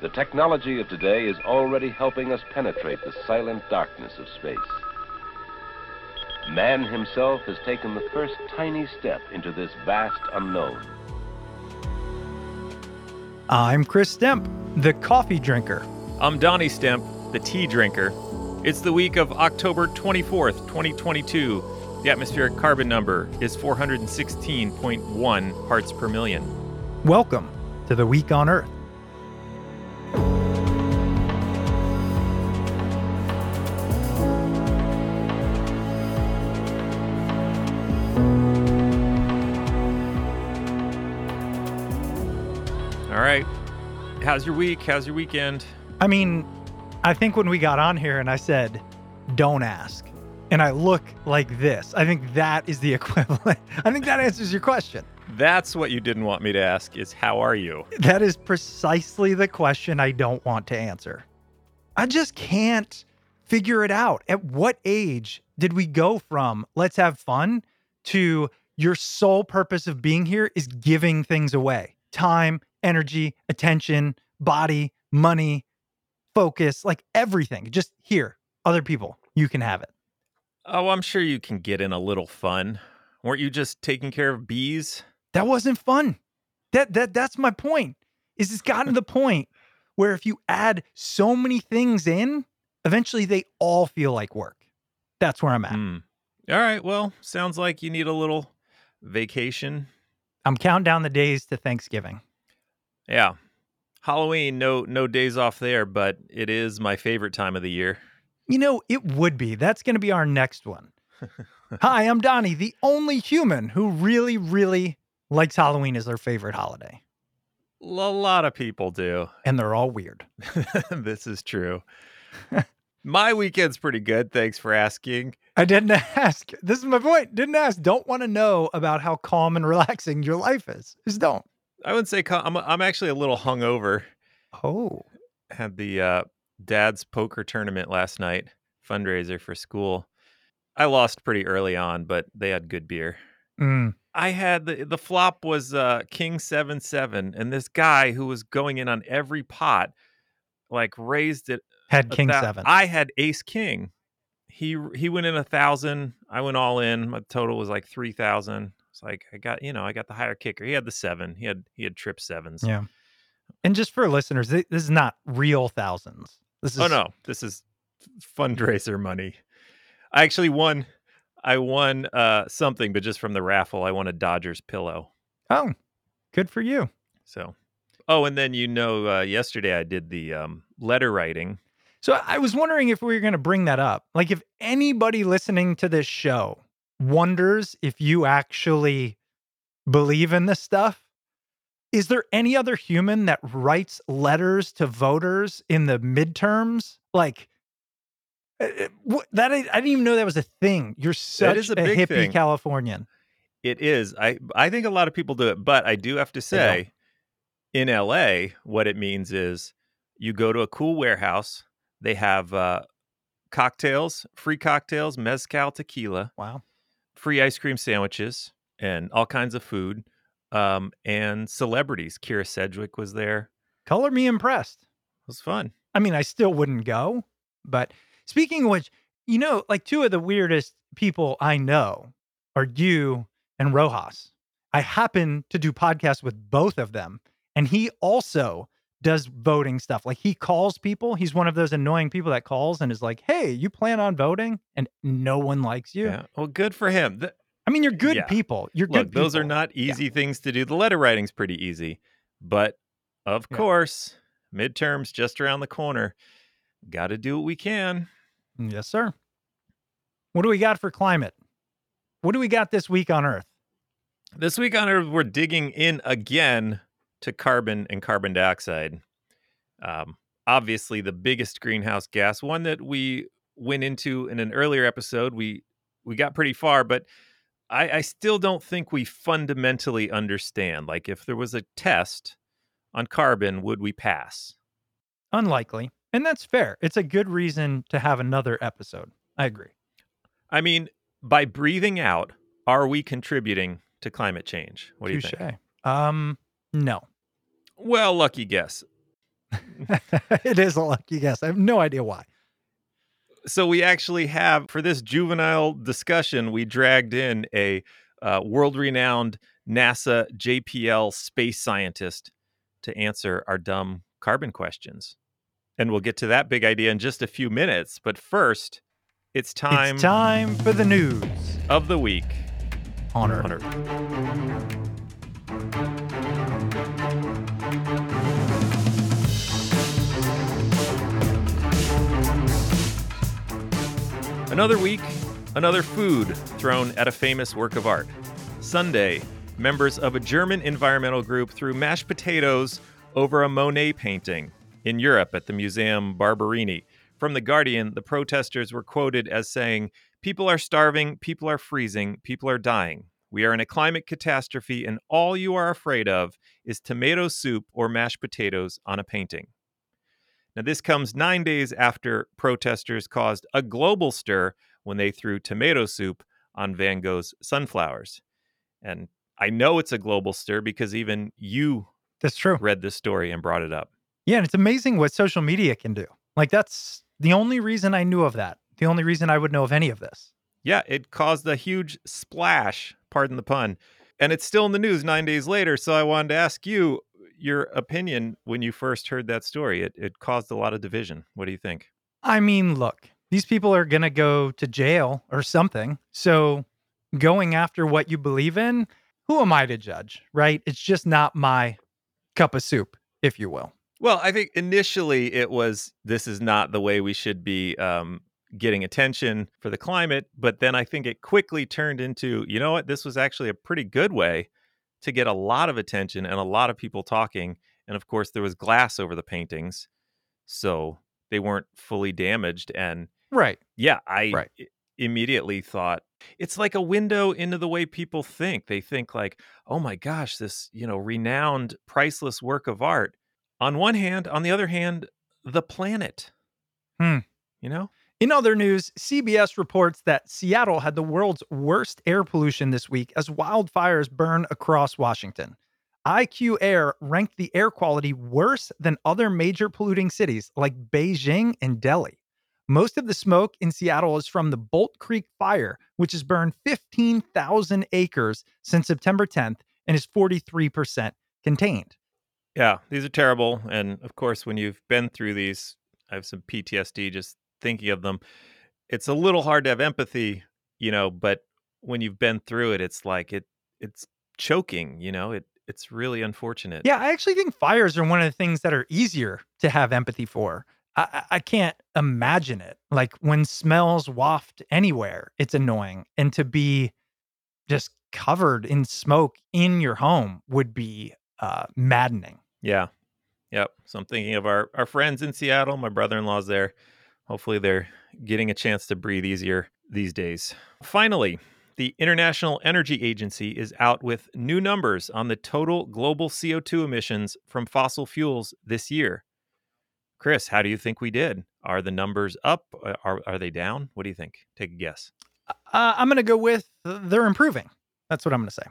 The technology of today is already helping us penetrate the silent darkness of space. Man himself has taken the first tiny step into this vast unknown. I'm Chris Stemp, the coffee drinker. I'm Donnie Stemp, the tea drinker. It's the week of October 24th, 2022. The atmospheric carbon number is 416.1 parts per million. Welcome to the Week on Earth. How's your week? How's your weekend? I mean, I think when we got on here and I said, don't ask, and I look like this, I think that is the equivalent. I think that answers your question. That's what you didn't want me to ask is how are you? That is precisely the question I don't want to answer. I just can't figure it out. At what age did we go from let's have fun to your sole purpose of being here is giving things away time, energy, attention, body, money, focus, like everything. Just here, other people, you can have it. Oh, I'm sure you can get in a little fun. Weren't you just taking care of bees? That wasn't fun. That that that's my point. Is it's gotten to the point where if you add so many things in, eventually they all feel like work. That's where I'm at. Hmm. All right. Well, sounds like you need a little vacation. I'm counting down the days to Thanksgiving. Yeah. Halloween, no no days off there, but it is my favorite time of the year. You know, it would be. That's going to be our next one. Hi, I'm Donnie, the only human who really, really likes Halloween as their favorite holiday. A lot of people do. And they're all weird. this is true. my weekend's pretty good. Thanks for asking. I didn't ask. This is my point. Didn't ask. Don't want to know about how calm and relaxing your life is. Just don't. I wouldn't say cal- I'm. I'm actually a little hungover. Oh, Had the uh, dad's poker tournament last night, fundraiser for school. I lost pretty early on, but they had good beer. mm. I had the the flop was uh, King seven seven, and this guy who was going in on every pot, like raised it. had King thou- Seven. I had Ace King. He he went in a thousand. I went all in. My total was like three thousand. It's like I got you know I got the higher kicker. He had the seven. He had he had trip sevens. Yeah. and just for listeners, this is not real thousands. This is Oh no, this is fundraiser money. I actually won. I won uh, something, but just from the raffle, I won a Dodgers pillow. Oh, good for you. So, oh, and then you know, uh, yesterday I did the um, letter writing. So I was wondering if we were going to bring that up. Like, if anybody listening to this show wonders if you actually believe in this stuff, is there any other human that writes letters to voters in the midterms? Like, uh, what, that I, didn't even know that was a thing. You're such is a a, big hippie thing. Californian. It is. I I think a lot of people do it, but I do have to say, in LA, what it means is you go to a cool warehouse. They have uh, cocktails, free cocktails, mezcal, tequila. Wow. Free ice cream sandwiches and all kinds of food um, and celebrities. Kyra Sedgwick was there. Color me impressed. It was fun. I mean, I still wouldn't go. But speaking of which, you know, like two of the weirdest people I know are you and Rojas. I happen to do podcasts with both of them. And he also does voting stuff. Like he calls people. He's one of those annoying people that calls and is like, hey, you plan on voting? And no one likes you. Yeah. Well, good for him. Th- I mean, you're good Yeah. people. You're Look, good those are not Yeah. easy things to do. The letter writing's pretty easy, but of Yeah. course, midterms just around the corner. Got to do what we can. Yes, sir. What do we got for climate? What do we got this week on Earth? This week on Earth, we're digging in again to carbon and carbon dioxide. Um, obviously, the biggest greenhouse gas, one that we went into in an earlier episode. We we got pretty far, but I, I still don't think we fundamentally understand. Like, if there was a test on carbon, would we pass? Unlikely. And that's fair. It's a good reason to have another episode. I agree. I mean, by breathing out, are we contributing to climate change? What do you think? Um, no. Well, lucky guess. it is a lucky guess. I have no idea why. So we actually have for this juvenile discussion, we dragged in a uh, world-renowned NASA JPL space scientist to answer our dumb carbon questions. And we'll get to that big idea in just a few minutes. But first, it's time, It's time for the news of the week on Earth. Another week, another food thrown at a famous work of art. Sunday, members of a German environmental group threw mashed potatoes over a Monet painting in Europe at the Museum Barberini. From The Guardian, the protesters were quoted as saying, People are starving, people are freezing, people are dying. We are in a climate catastrophe, and all you are afraid of is tomato soup or mashed potatoes on a painting. Now, this comes nine days after protesters caused a global stir when they threw tomato soup on Van Gogh's sunflowers. And I know it's a global stir because even you That's true. read this story and brought it up. Yeah, and it's amazing what social media can do. Like that's the only reason I knew of that. The only reason I would know of any of this. Yeah, it caused a huge splash, pardon the pun. And it's still in the news nine days later. So I wanted to ask you your opinion when you first heard that story. It, it caused a lot of division. What do you think? I mean, look, these people are going to go to jail or something. So going after what you believe in, who am I to judge, right? It's just not my cup of soup, if you will. Well, I think initially it was this is not the way we should be um, getting attention for the climate. But then I think it quickly turned into, you know what, this was actually a pretty good way to get a lot of attention and a lot of people talking. And of course, there was glass over the paintings. So they weren't fully damaged. And Right. yeah, I Right. immediately thought it's like a window into the way people think. They think like, "Oh my gosh, this, you know, renowned priceless work of art." On one hand, on the other hand, the planet. Hmm. You know? In other news, CBS reports that Seattle had the world's worst air pollution this week as wildfires burn across Washington. IQ Air ranked the air quality worse than other major polluting cities like Beijing and Delhi. Most of the smoke in Seattle is from the Bolt Creek fire, which has burned 15,000 acres since September 10th and is 43% contained. Yeah, these are terrible and of course when you've been through these, I have some PTSD just thinking of them. It's a little hard to have empathy, you know, but when you've been through it, it's like it it's choking, you know? It it's really unfortunate. Yeah, I actually think fires are one of the things that are easier to have empathy for. I, I- can't imagine it. Like when smells waft anywhere, it's annoying. And to be just covered in smoke in your home would be uh, maddening. Yeah. Yep. So I'm thinking of our, our friends in Seattle. My brother in law's there. Hopefully they're getting a chance to breathe easier these days. Finally, the International Energy Agency is out with new numbers on the total global CO2 emissions from fossil fuels this year. Chris, how do you think we did? Are the numbers up? Are, are they down? What do you think? Take a guess. Uh, I'm going to go with they're improving. That's what I'm going to say.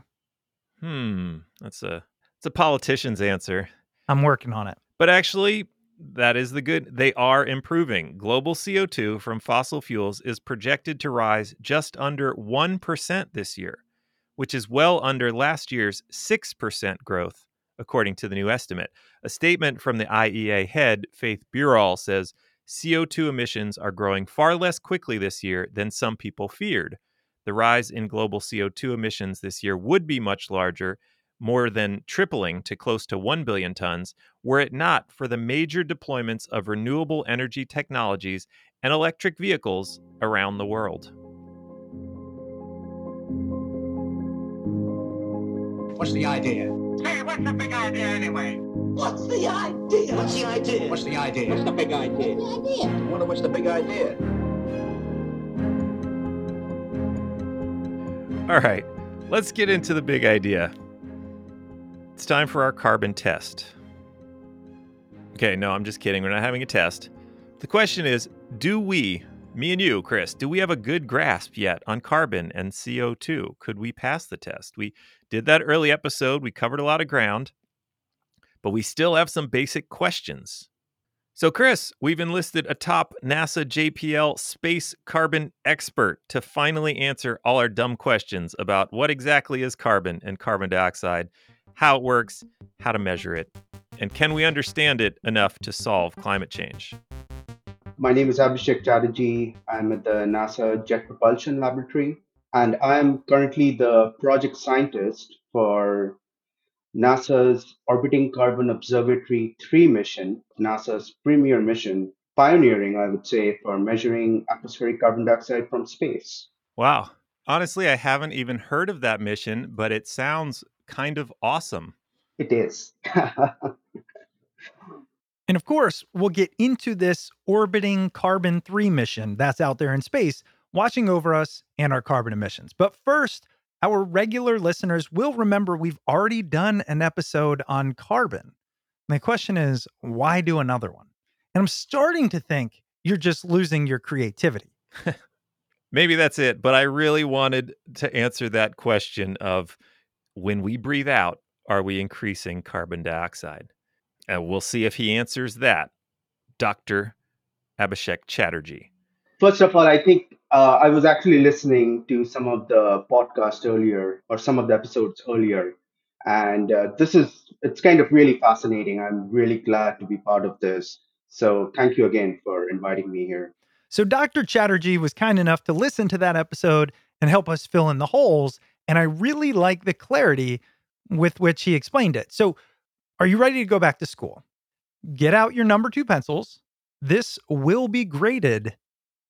Hmm. That's a it's a politician's answer. I'm working on it. But actually, that is the good. They are improving. Global CO2 from fossil fuels is projected to rise just under 1% this year, which is well under last year's 6% growth, according to the new estimate. A statement from the IEA head, Fatih Birol, says CO2 emissions are growing far less quickly this year than some people feared. The rise in global CO2 emissions this year would be much larger, more than tripling to close to 1 billion tons, were it not for the major deployments of renewable energy technologies and electric vehicles around the world. What's the idea? Hey, what's the big idea anyway? What's the idea? What's the idea? What's the idea? What's the big idea? the idea? I wonder what's the big idea? All right, let's get into the big idea. It's time for our carbon test. Okay, no, I'm just kidding. We're not having a test. The question is Do we, me and you, Chris, do we have a good grasp yet on carbon and CO2? Could we pass the test? We did that early episode, we covered a lot of ground. but we still have some basic questions. So, Chris, we've enlisted a top NASA JPL space carbon expert to finally answer all our dumb questions about what exactly is carbon and carbon dioxide, how it works, how to measure it, and can we understand it enough to solve climate change? My name is Abhishek Chatterjee. I'm at the NASA Jet Propulsion Laboratory, and I'm currently the project scientist for NASA's Orbiting Carbon Observatory 3 mission, NASA's premier mission, pioneering, I would say, for measuring atmospheric carbon dioxide from space. Wow. Honestly, I haven't even heard of that mission, but it sounds kind of awesome. It is. And of course, we'll get into this orbiting carbon 3 mission that's out there in space, watching over us and our carbon emissions. But first, our regular listeners will remember we've already done an episode on carbon. And the question is, why do another one? And I'm starting to think you're just losing your creativity. Maybe that's it, but I really wanted to answer that question of when we breathe out, are we increasing carbon dioxide? And we'll see if he answers that. Dr. Abhishek Chatterjee. First of all, I think uh, I was actually listening to some of the podcast earlier or some of the episodes earlier. And uh, this is, it's kind of really fascinating. I'm really glad to be part of this. So thank you again for inviting me here. So, Dr. Chatterjee was kind enough to listen to that episode and help us fill in the holes. And I really like the clarity with which he explained it. So, are you ready to go back to school? Get out your number two pencils. This will be graded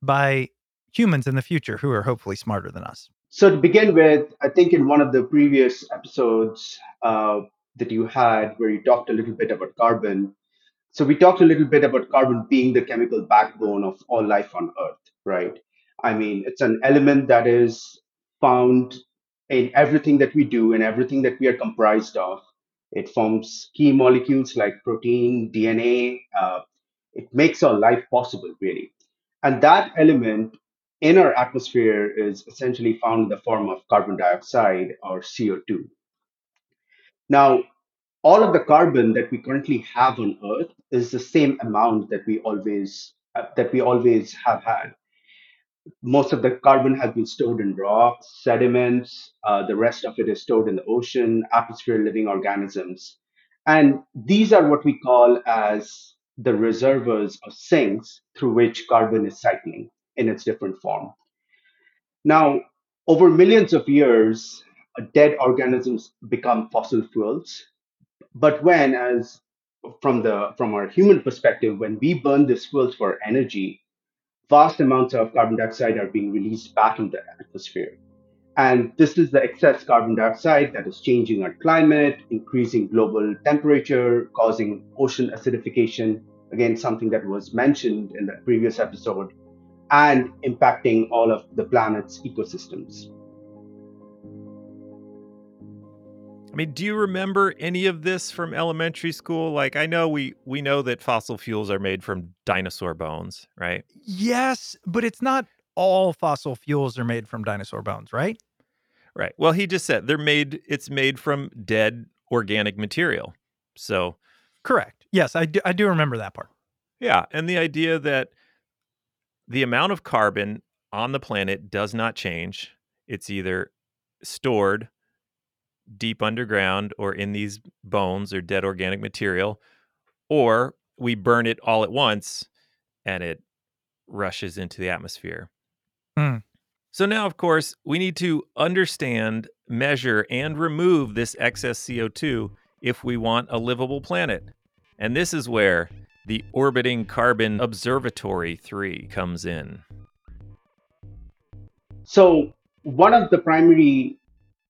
by humans in the future who are hopefully smarter than us. So, to begin with, I think in one of the previous episodes uh, that you had, where you talked a little bit about carbon, so we talked a little bit about carbon being the chemical backbone of all life on Earth, right? I mean, it's an element that is found in everything that we do and everything that we are comprised of. It forms key molecules like protein, DNA. Uh, it makes our life possible, really. And that element in our atmosphere is essentially found in the form of carbon dioxide or CO2. Now, all of the carbon that we currently have on Earth is the same amount that we always uh, that we always have had. Most of the carbon has been stored in rocks, sediments. Uh, the rest of it is stored in the ocean, atmosphere, living organisms, and these are what we call as the reservoirs or sinks through which carbon is cycling in its different form. Now, over millions of years, dead organisms become fossil fuels. But when, as from the from our human perspective, when we burn these fuels for energy, vast amounts of carbon dioxide are being released back into the atmosphere. And this is the excess carbon dioxide that is changing our climate, increasing global temperature, causing ocean acidification, again, something that was mentioned in the previous episode, and impacting all of the planet's ecosystems. I mean, do you remember any of this from elementary school? Like I know we we know that fossil fuels are made from dinosaur bones, right? Yes, but it's not all fossil fuels are made from dinosaur bones, right? Right. Well, he just said they're made it's made from dead organic material. So, correct. Yes, I do, I do remember that part. Yeah, and the idea that the amount of carbon on the planet does not change. It's either stored deep underground or in these bones or dead organic material, or we burn it all at once and it rushes into the atmosphere. Mm. So now, of course, we need to understand, measure, and remove this excess CO2 if we want a livable planet. And this is where the Orbiting Carbon Observatory 3 comes in. So, one of the primary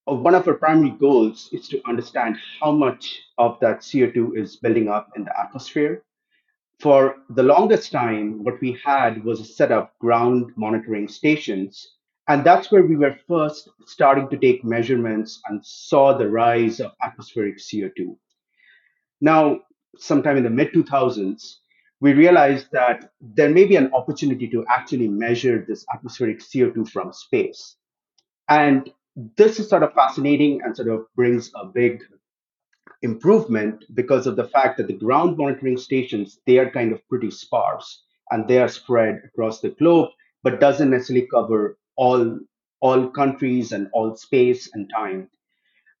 Uh, one of our primary goals is to understand how much of that CO2 is building up in the atmosphere. For the longest time, what we had was a set of ground monitoring stations. And that's where we were first starting to take measurements and saw the rise of atmospheric CO2. Now, sometime in the mid 2000s, we realized that there may be an opportunity to actually measure this atmospheric CO2 from space. And this is sort of fascinating and sort of brings a big improvement because of the fact that the ground monitoring stations they are kind of pretty sparse and they are spread across the globe but doesn't necessarily cover all all countries and all space and time.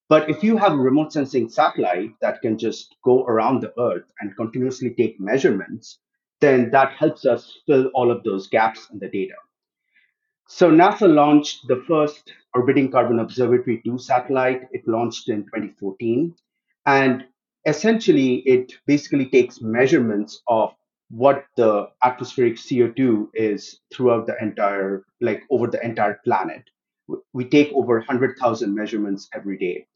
But if you have a remote sensing satellite that can just go around the earth and continuously take measurements then that helps us fill all of those gaps in the data so NASA launched the first orbiting carbon observatory 2 satellite. It launched in 2014. And essentially, it basically takes measurements of what the atmospheric CO2 is throughout the entire, like over the entire planet. We take over 100,000 measurements every day.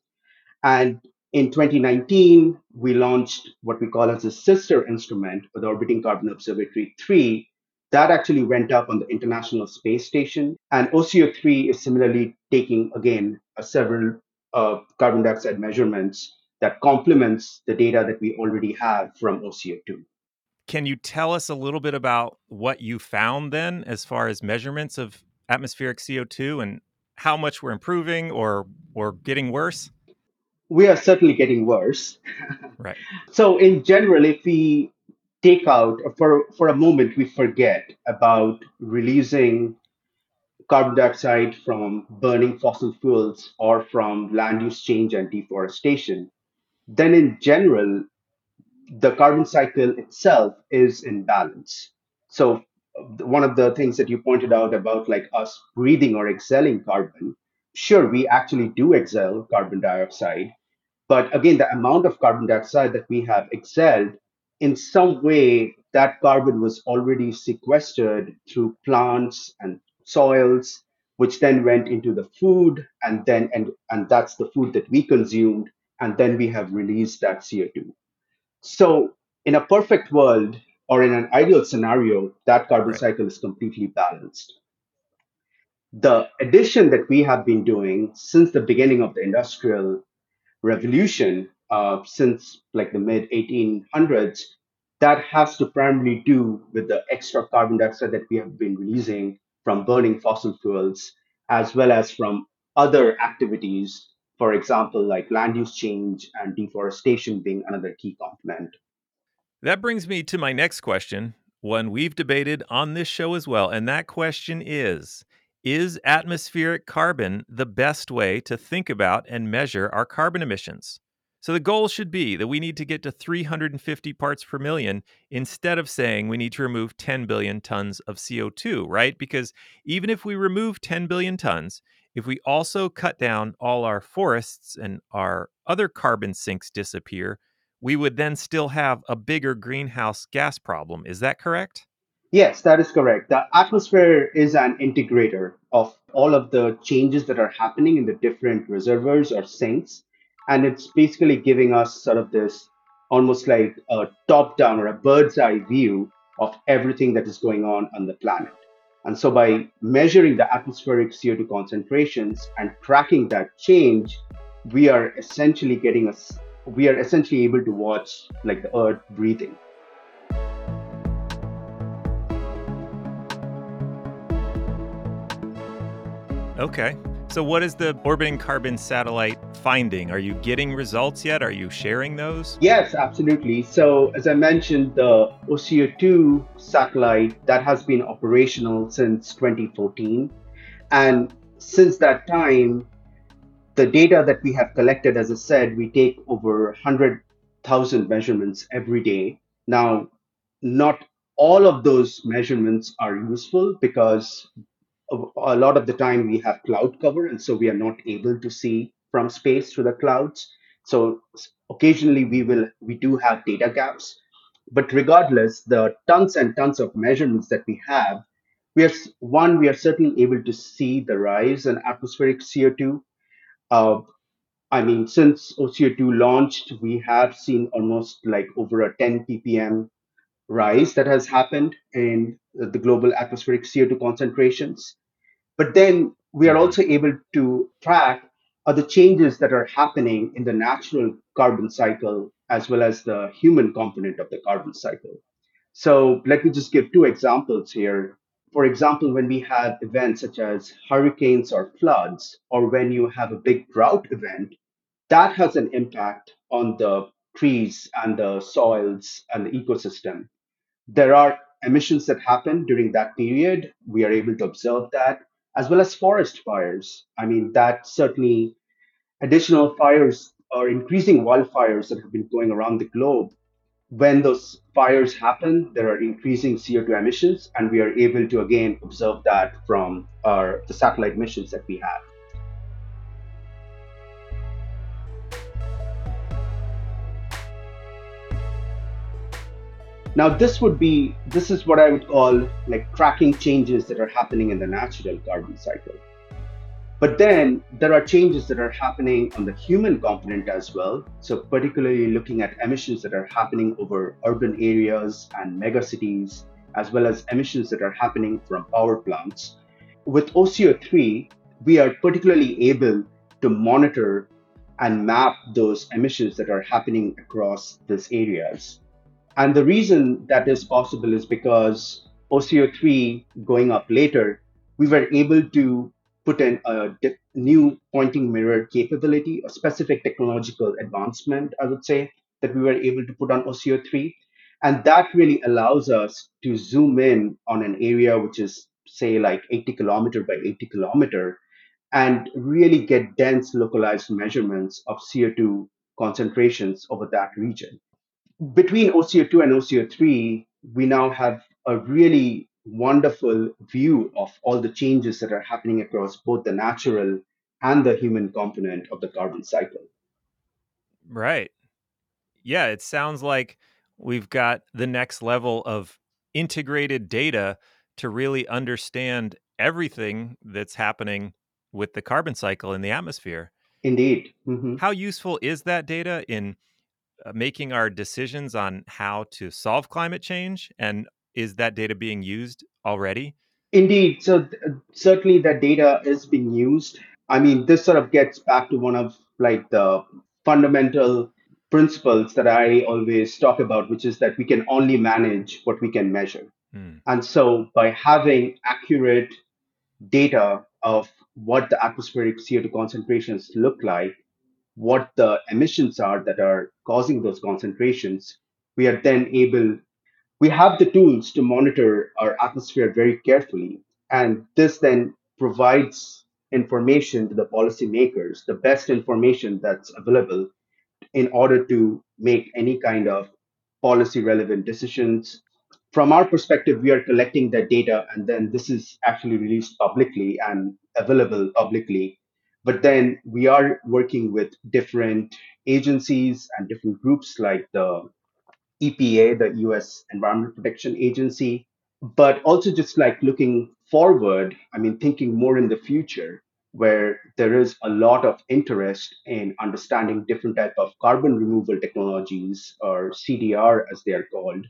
And in 2019, we launched what we call as a sister instrument the Orbiting Carbon Observatory 3, that actually went up on the International Space Station. And OCO 3 is similarly taking, again, several uh, carbon dioxide measurements that complements the data that we already have from OCO 2. Can you tell us a little bit about what you found then as far as measurements of atmospheric CO2 and how much we're improving or or getting worse? We are certainly getting worse. right. So in general, if we take out for for a moment we forget about releasing carbon dioxide from burning fossil fuels or from land use change and deforestation. Then in general the carbon cycle itself is in balance. So one of the things that you pointed out about like us breathing or exhaling carbon sure we actually do exhale carbon dioxide but again the amount of carbon dioxide that we have exhaled in some way that carbon was already sequestered through plants and soils which then went into the food and then and, and that's the food that we consumed and then we have released that co2 so in a perfect world or in an ideal scenario that carbon Right. cycle is completely balanced the addition that we have been doing since the beginning of the industrial revolution uh, since like the mid 1800s that has to primarily do with the extra carbon dioxide that we have been releasing from burning fossil fuels as well as from other activities for example like land use change and deforestation being another key component That brings me to my next question, one we've debated on this show as well. And that question is Is atmospheric carbon the best way to think about and measure our carbon emissions? So the goal should be that we need to get to 350 parts per million instead of saying we need to remove 10 billion tons of CO2, right? Because even if we remove 10 billion tons, if we also cut down all our forests and our other carbon sinks disappear, we would then still have a bigger greenhouse gas problem. Is that correct? Yes, that is correct. The atmosphere is an integrator of all of the changes that are happening in the different reservoirs or sinks. And it's basically giving us sort of this almost like a top down or a bird's eye view of everything that is going on on the planet. And so by measuring the atmospheric CO2 concentrations and tracking that change, we are essentially getting us we are essentially able to watch like the earth breathing. Okay. So, what is the orbiting carbon satellite finding? Are you getting results yet? Are you sharing those? Yes, absolutely. So, as I mentioned, the OCO2 satellite that has been operational since 2014. And since that time, the data that we have collected, as I said, we take over 100,000 measurements every day. Now, not all of those measurements are useful because a lot of the time we have cloud cover, and so we are not able to see from space through the clouds. So occasionally we will we do have data gaps, but regardless, the tons and tons of measurements that we have, we are one we are certainly able to see the rise in atmospheric CO2. Uh, I mean, since OCO2 launched, we have seen almost like over a 10 ppm rise that has happened in the global atmospheric CO2 concentrations. But then we are also able to track other changes that are happening in the natural carbon cycle as well as the human component of the carbon cycle. So let me just give two examples here. For example, when we have events such as hurricanes or floods, or when you have a big drought event, that has an impact on the trees and the soils and the ecosystem. There are emissions that happen during that period. We are able to observe that, as well as forest fires. I mean, that certainly additional fires or increasing wildfires that have been going around the globe. When those fires happen, there are increasing CO2 emissions, and we are able to again observe that from our the satellite missions that we have. Now, this would be, this is what I would call like tracking changes that are happening in the natural carbon cycle. But then there are changes that are happening on the human component as well. So, particularly looking at emissions that are happening over urban areas and megacities, as well as emissions that are happening from power plants. With OCO3, we are particularly able to monitor and map those emissions that are happening across these areas. And the reason that is possible is because OCO3 going up later, we were able to put in a new pointing mirror capability, a specific technological advancement, I would say, that we were able to put on OCO3. And that really allows us to zoom in on an area which is, say, like 80 kilometer by 80 kilometer, and really get dense localized measurements of CO2 concentrations over that region between OCO2 and OCO3, we now have a really wonderful view of all the changes that are happening across both the natural and the human component of the carbon cycle. Right. Yeah, it sounds like we've got the next level of integrated data to really understand everything that's happening with the carbon cycle in the atmosphere. Indeed. Mm-hmm. How useful is that data in making our decisions on how to solve climate change? And is that data being used already? Indeed. So, th- certainly that data is being used. I mean, this sort of gets back to one of like the fundamental principles that I always talk about, which is that we can only manage what we can measure. Hmm. And so, by having accurate data of what the atmospheric CO2 concentrations look like, what the emissions are that are causing those concentrations, we are then able, we have the tools to monitor our atmosphere very carefully. And this then provides information to the policymakers, the best information that's available in order to make any kind of policy relevant decisions. From our perspective, we are collecting that data, and then this is actually released publicly and available publicly but then we are working with different agencies and different groups like the EPA, the US Environmental Protection Agency, but also just like looking forward, I mean, thinking more in the future, where there is a lot of interest in understanding different type of carbon removal technologies or CDR as they are called.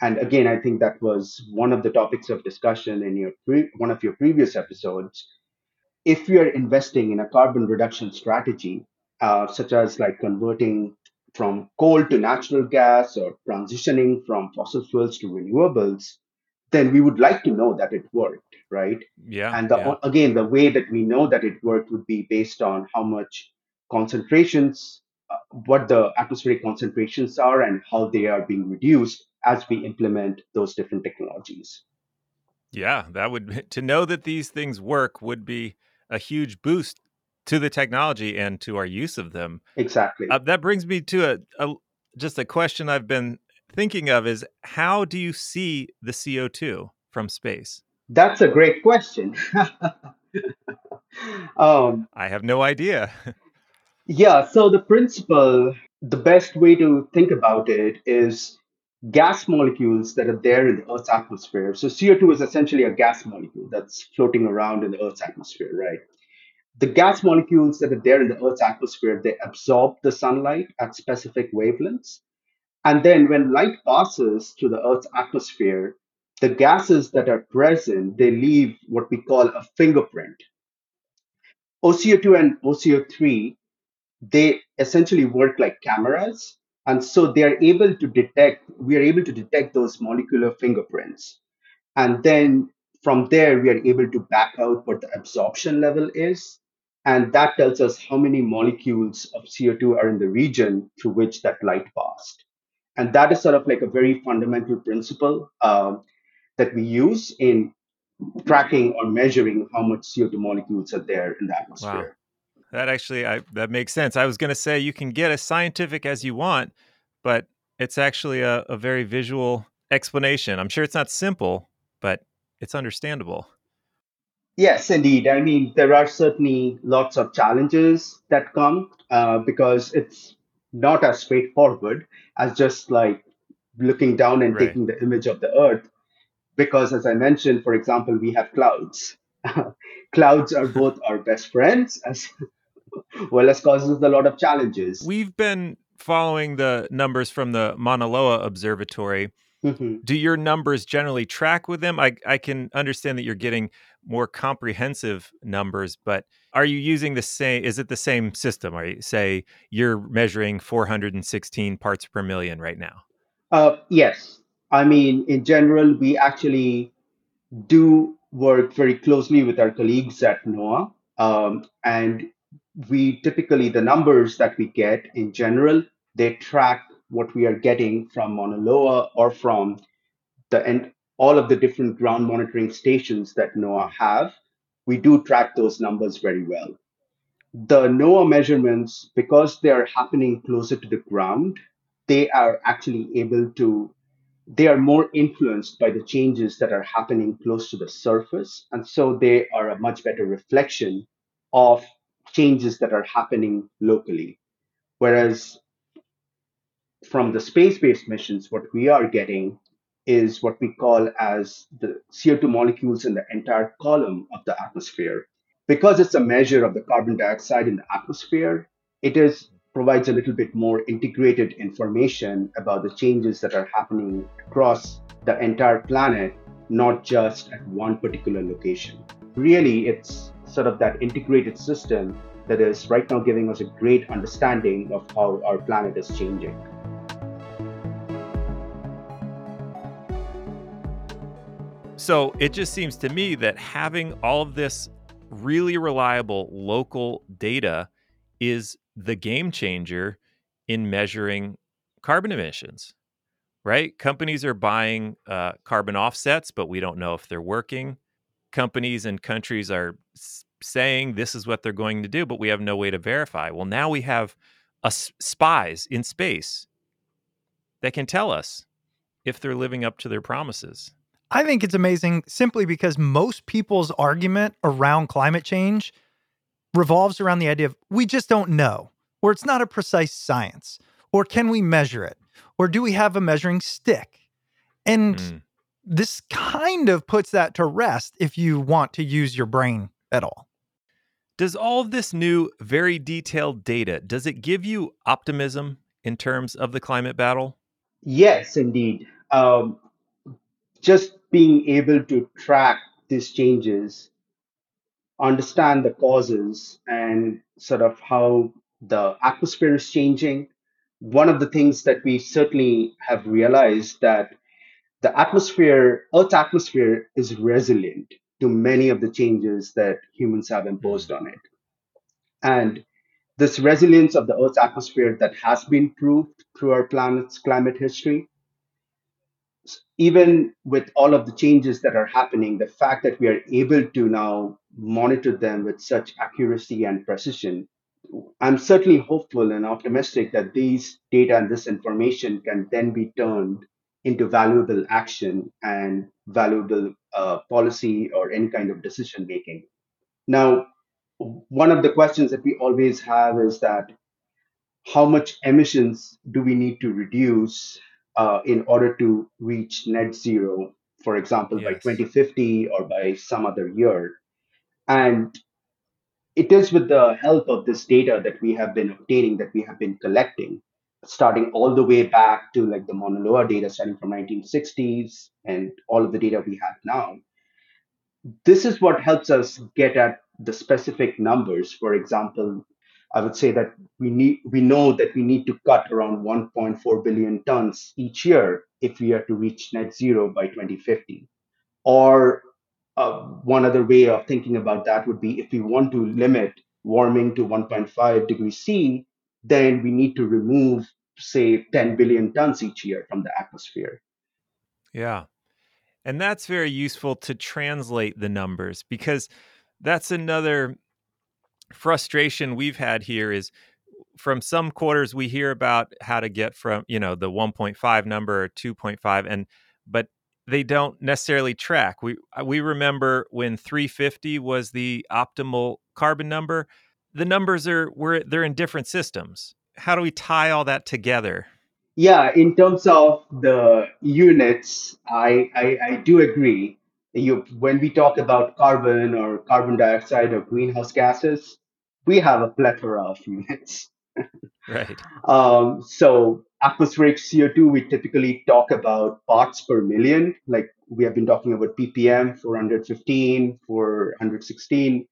And again, I think that was one of the topics of discussion in your pre- one of your previous episodes if we are investing in a carbon reduction strategy, uh, such as like converting from coal to natural gas or transitioning from fossil fuels to renewables, then we would like to know that it worked, right? Yeah. And the, yeah. again, the way that we know that it worked would be based on how much concentrations, uh, what the atmospheric concentrations are, and how they are being reduced as we implement those different technologies. Yeah, that would to know that these things work would be a huge boost to the technology and to our use of them. Exactly. Uh, that brings me to a, a just a question I've been thinking of is how do you see the CO2 from space? That's a great question. um, I have no idea. yeah, so the principle, the best way to think about it is gas molecules that are there in the Earth's atmosphere. So CO2 is essentially a gas molecule that's floating around in the Earth's atmosphere, right? The gas molecules that are there in the Earth's atmosphere, they absorb the sunlight at specific wavelengths. And then when light passes through the Earth's atmosphere, the gases that are present, they leave what we call a fingerprint. OCO2 and OCO3, they essentially work like cameras and so they are able to detect, we are able to detect those molecular fingerprints. And then from there, we are able to back out what the absorption level is. And that tells us how many molecules of CO2 are in the region through which that light passed. And that is sort of like a very fundamental principle um, that we use in tracking or measuring how much CO2 molecules are there in the atmosphere. Wow. That actually I, that makes sense. I was going to say you can get as scientific as you want, but it's actually a, a very visual explanation. I'm sure it's not simple, but it's understandable. Yes, indeed. I mean, there are certainly lots of challenges that come uh, because it's not as straightforward as just like looking down and Right. taking the image of the Earth. Because, as I mentioned, for example, we have clouds. clouds are both our best friends as well as causes a lot of challenges. We've been following the numbers from the Mauna Loa Observatory. Mhm. Do your numbers generally track with them? I, I can understand that you're getting more comprehensive numbers, but are you using the same? Is it the same system? Are you say you're measuring 416 parts per million right now? Uh, yes. I mean, in general, we actually do work very closely with our colleagues at NOAA. Um, and we typically, the numbers that we get in general, they track what we are getting from Mauna Loa or from the and all of the different ground monitoring stations that NOAA have. We do track those numbers very well. The NOAA measurements, because they are happening closer to the ground, they are actually able to they are more influenced by the changes that are happening close to the surface and so they are a much better reflection of changes that are happening locally whereas from the space-based missions what we are getting is what we call as the co2 molecules in the entire column of the atmosphere because it's a measure of the carbon dioxide in the atmosphere it is provides a little bit more integrated information about the changes that are happening across the entire planet, not just at one particular location. Really, it's sort of that integrated system that is right now giving us a great understanding of how our planet is changing. So it just seems to me that having all of this really reliable local data is the game changer in measuring carbon emissions, right? Companies are buying uh, carbon offsets, but we don't know if they're working. Companies and countries are saying this is what they're going to do, but we have no way to verify. Well, now we have a s- spies in space that can tell us if they're living up to their promises. I think it's amazing simply because most people's argument around climate change revolves around the idea of we just don't know, or it's not a precise science, or can we measure it, or do we have a measuring stick? And Mm. this kind of puts that to rest if you want to use your brain at all. Does all of this new, very detailed data does it give you optimism in terms of the climate battle? Yes, indeed. Um, just being able to track these changes, understand the causes, and sort of how the atmosphere is changing. One of the things that we certainly have realized that the atmosphere, Earth's atmosphere, is resilient to many of the changes that humans have imposed hmm. on it. And this resilience of the Earth's atmosphere that has been proved through our planet's climate history even with all of the changes that are happening, the fact that we are able to now monitor them with such accuracy and precision, I'm certainly hopeful and optimistic that these data and this information can then be turned into valuable action and valuable uh, policy or any kind of decision making. Now, one of the questions that we always have is that how much emissions do we need to reduce uh, in order to reach net zero, for example, by 2050 or by some other year. And it is with the help of this data that we have been obtaining, that we have been collecting, starting all the way back to like the Mauna Loa data starting from 1960s and all of the data we have now. This is what helps us get at the specific numbers. For example, I would say that we need we know that we need to cut around 1.4 billion tons each year if we are to reach net zero by 2050. Or uh, one other way of thinking about that would be if we want to limit warming to 1.5 degrees C, then we need to remove, say, 10 billion tons each year from the atmosphere. Yeah. And that's very useful to translate the numbers because that's another frustration we've had here is from some quarters we hear about how to get from, you know, the 1.5 number or 2.5 and but they don't necessarily track. We we remember when 350 was the optimal carbon number. The numbers are were they're in different systems. How do we tie all that together? Yeah, in terms of the units, I, I, I do agree. You, when we talk about carbon or carbon dioxide or greenhouse gases, we have a plethora of units. Right. Um, so atmospheric CO2, we typically talk about parts per million. Like we have been talking about ppm, 415, 416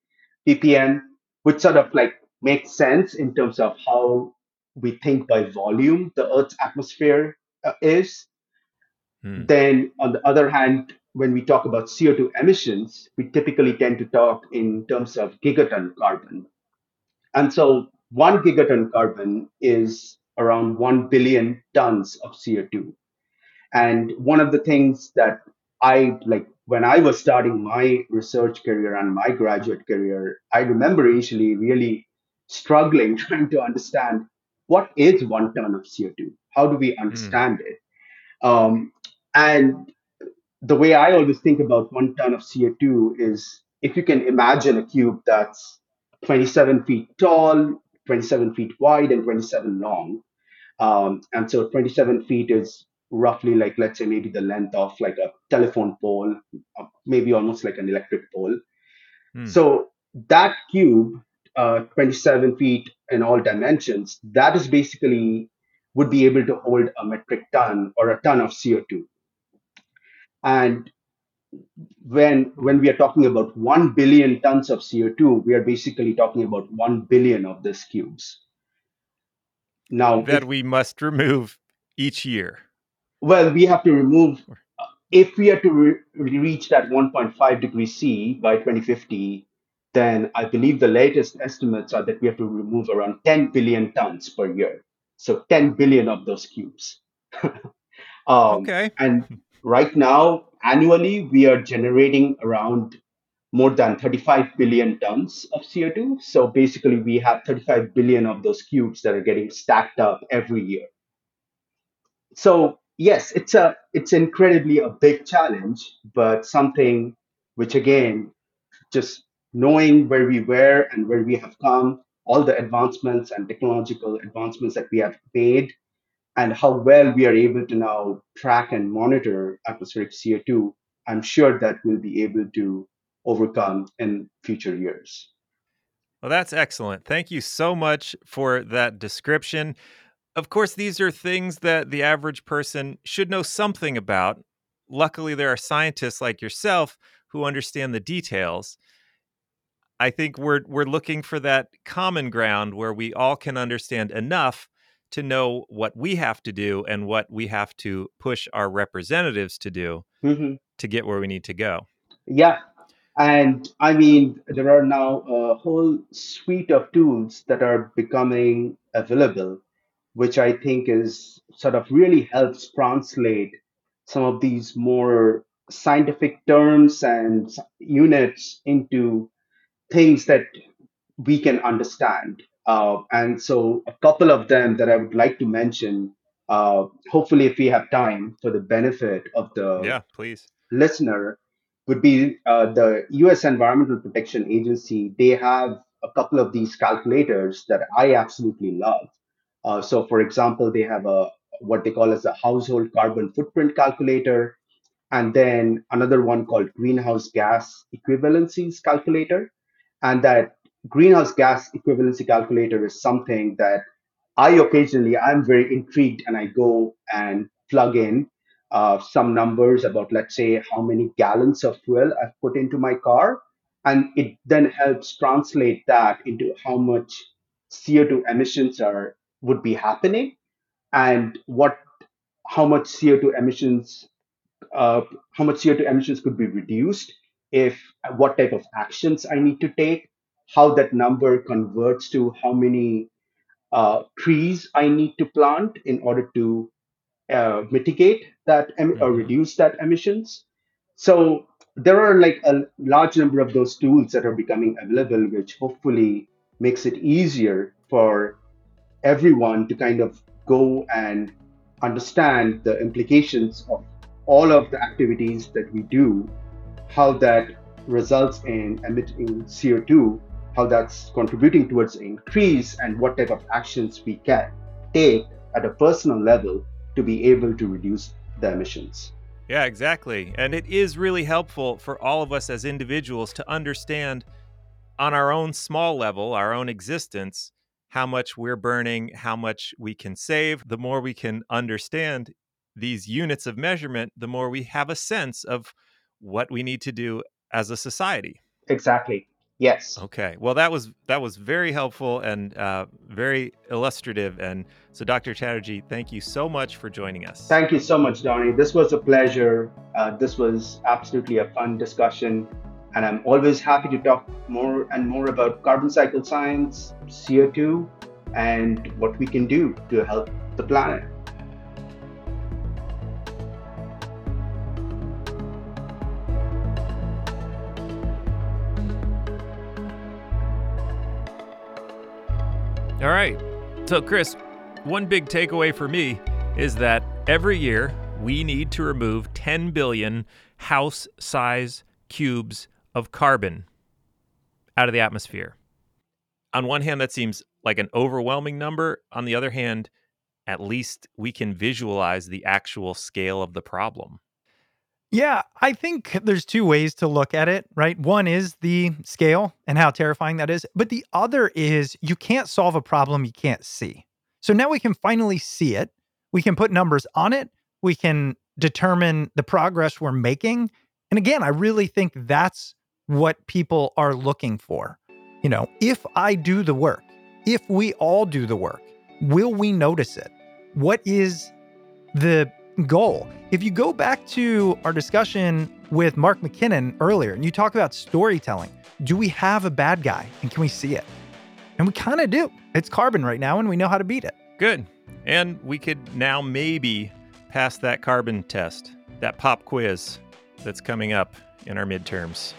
ppm, which sort of like makes sense in terms of how we think by volume the Earth's atmosphere uh, is. Hmm. Then on the other hand, when we talk about CO2 emissions, we typically tend to talk in terms of gigaton carbon. And so one gigaton carbon is around 1 billion tons of CO2. And one of the things that I like when I was starting my research career and my graduate career, I remember initially really struggling trying to understand what is one ton of CO2? How do we Hmm. understand it? Um, and the way I always think about one ton of CO2 is if you can imagine a cube that's 27 feet tall, 27 feet wide, and 27 long. Um, and so 27 feet is roughly like, let's say, maybe the length of like a telephone pole, uh, maybe almost like an electric pole. Hmm. So that cube, uh, 27 feet in all dimensions, that is basically would be able to hold a metric ton or a ton of CO2. And when when we are talking about 1 billion tons of CO2, we are basically talking about 1 billion of these cubes. Now, That if, we must remove each year. well, we have to remove, if we are to re- reach that 1.5 degree C by 2050, then I believe the latest estimates are that we have to remove around 10 billion tons per year. So 10 billion of those cubes. um, Okay. and right now, annually, we are generating around more than 35 billion tons of CO2. So basically, we have 35 billion of those cubes that are getting stacked up every year. So yes, it's a it's incredibly a big challenge, but something which again, just knowing where we were and where we have come, all the advancements and technological advancements that we have made, and how well we are able to now track and monitor atmospheric CO2, I'm sure that we'll be able to overcome in future years. Well, that's excellent. Thank you so much for that description. Of course, these are things that the average person should know something about. Luckily, there are scientists like yourself who understand the details. I think we're we're looking for that common ground where we all can understand enough to know what we have to do and what we have to push our representatives to do Mhm. to get where we need to go. Yeah. And I mean, there are now a whole suite of tools that are becoming available, which I think is sort of really helps translate some of these more scientific terms and units into things that we can understand. Uh, and so, a couple of them that I would like to mention, uh, hopefully, if we have time for the benefit of the Yeah, please. listener would be uh, the US Environmental Protection Agency. They have a couple of these calculators that I absolutely love. Uh, so, for example, they have a what they call as a household carbon footprint calculator, and then another one called greenhouse gas equivalencies calculator. And that greenhouse gas equivalency calculator is something that I occasionally I'm very intrigued and I go and plug in uh, some numbers about let's say how many gallons of fuel I've put into my car, and it then helps translate that into how much CO2 emissions are would be happening and what how much CO2 emissions uh, how much CO2 emissions could be reduced if what type of actions I need to take how that number converts to how many uh, trees I need to plant in order to uh, mitigate that em- or Mhm. reduce that emissions. So there are like a large number of those tools that are becoming available, which hopefully makes it easier for everyone to kind of go and understand the implications of all of the activities that we do, how that results in emitting CO2, how that's contributing towards increase, and what type of actions we can take at a personal level to be able to reduce the emissions. Yeah, exactly. And it is really helpful for all of us as individuals to understand on our own small level, our own existence, how much we're burning, how much we can save. The more we can understand these units of measurement, the more we have a sense of what we need to do as a society. Exactly. Yes. Okay. Well, that was that was very helpful and uh, very illustrative. And so, Dr. Chatterjee, thank you so much for joining us. Thank you so much, Donnie. This was a pleasure. Uh, this was absolutely a fun discussion. And I'm always happy to talk more and more about carbon cycle science, CO2, and what we can do to help the planet. So, Chris, one big takeaway for me is that every year we need to remove 10 billion house size cubes of carbon out of the atmosphere. On one hand, that seems like an overwhelming number. On the other hand, at least we can visualize the actual scale of the problem. Yeah, I think there's two ways to look at it, right? One is the scale and how terrifying that is, but the other is you can't solve a problem you can't see. So now we can finally see it. We can put numbers on it. We can determine the progress we're making. And again, I really think that's what people are looking for. You know, if I do the work, if we all do the work, will we notice it? What is the goal. If you go back to our discussion with Mark McKinnon earlier and you talk about storytelling, do we have a bad guy and can we see it? And we kind of do. It's carbon right now and we know how to beat it. Good. And we could now maybe pass that carbon test, that pop quiz that's coming up in our midterms.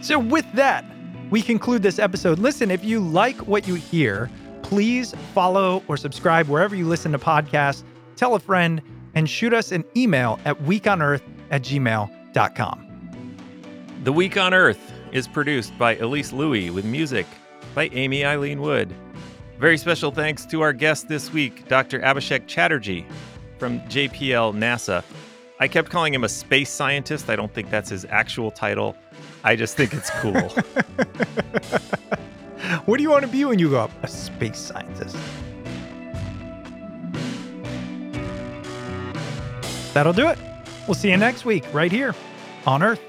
So, with that, we conclude this episode. Listen, if you like what you hear, please follow or subscribe wherever you listen to podcasts, tell a friend, and shoot us an email at weekonearth at gmail.com. The Week on Earth is produced by Elise Louie with music by Amy Eileen Wood. Very special thanks to our guest this week, Dr. Abhishek Chatterjee from JPL NASA. I kept calling him a space scientist. I don't think that's his actual title. I just think it's cool. What do you want to be when you grow up? A space scientist. That'll do it. We'll see you next week, right here on Earth.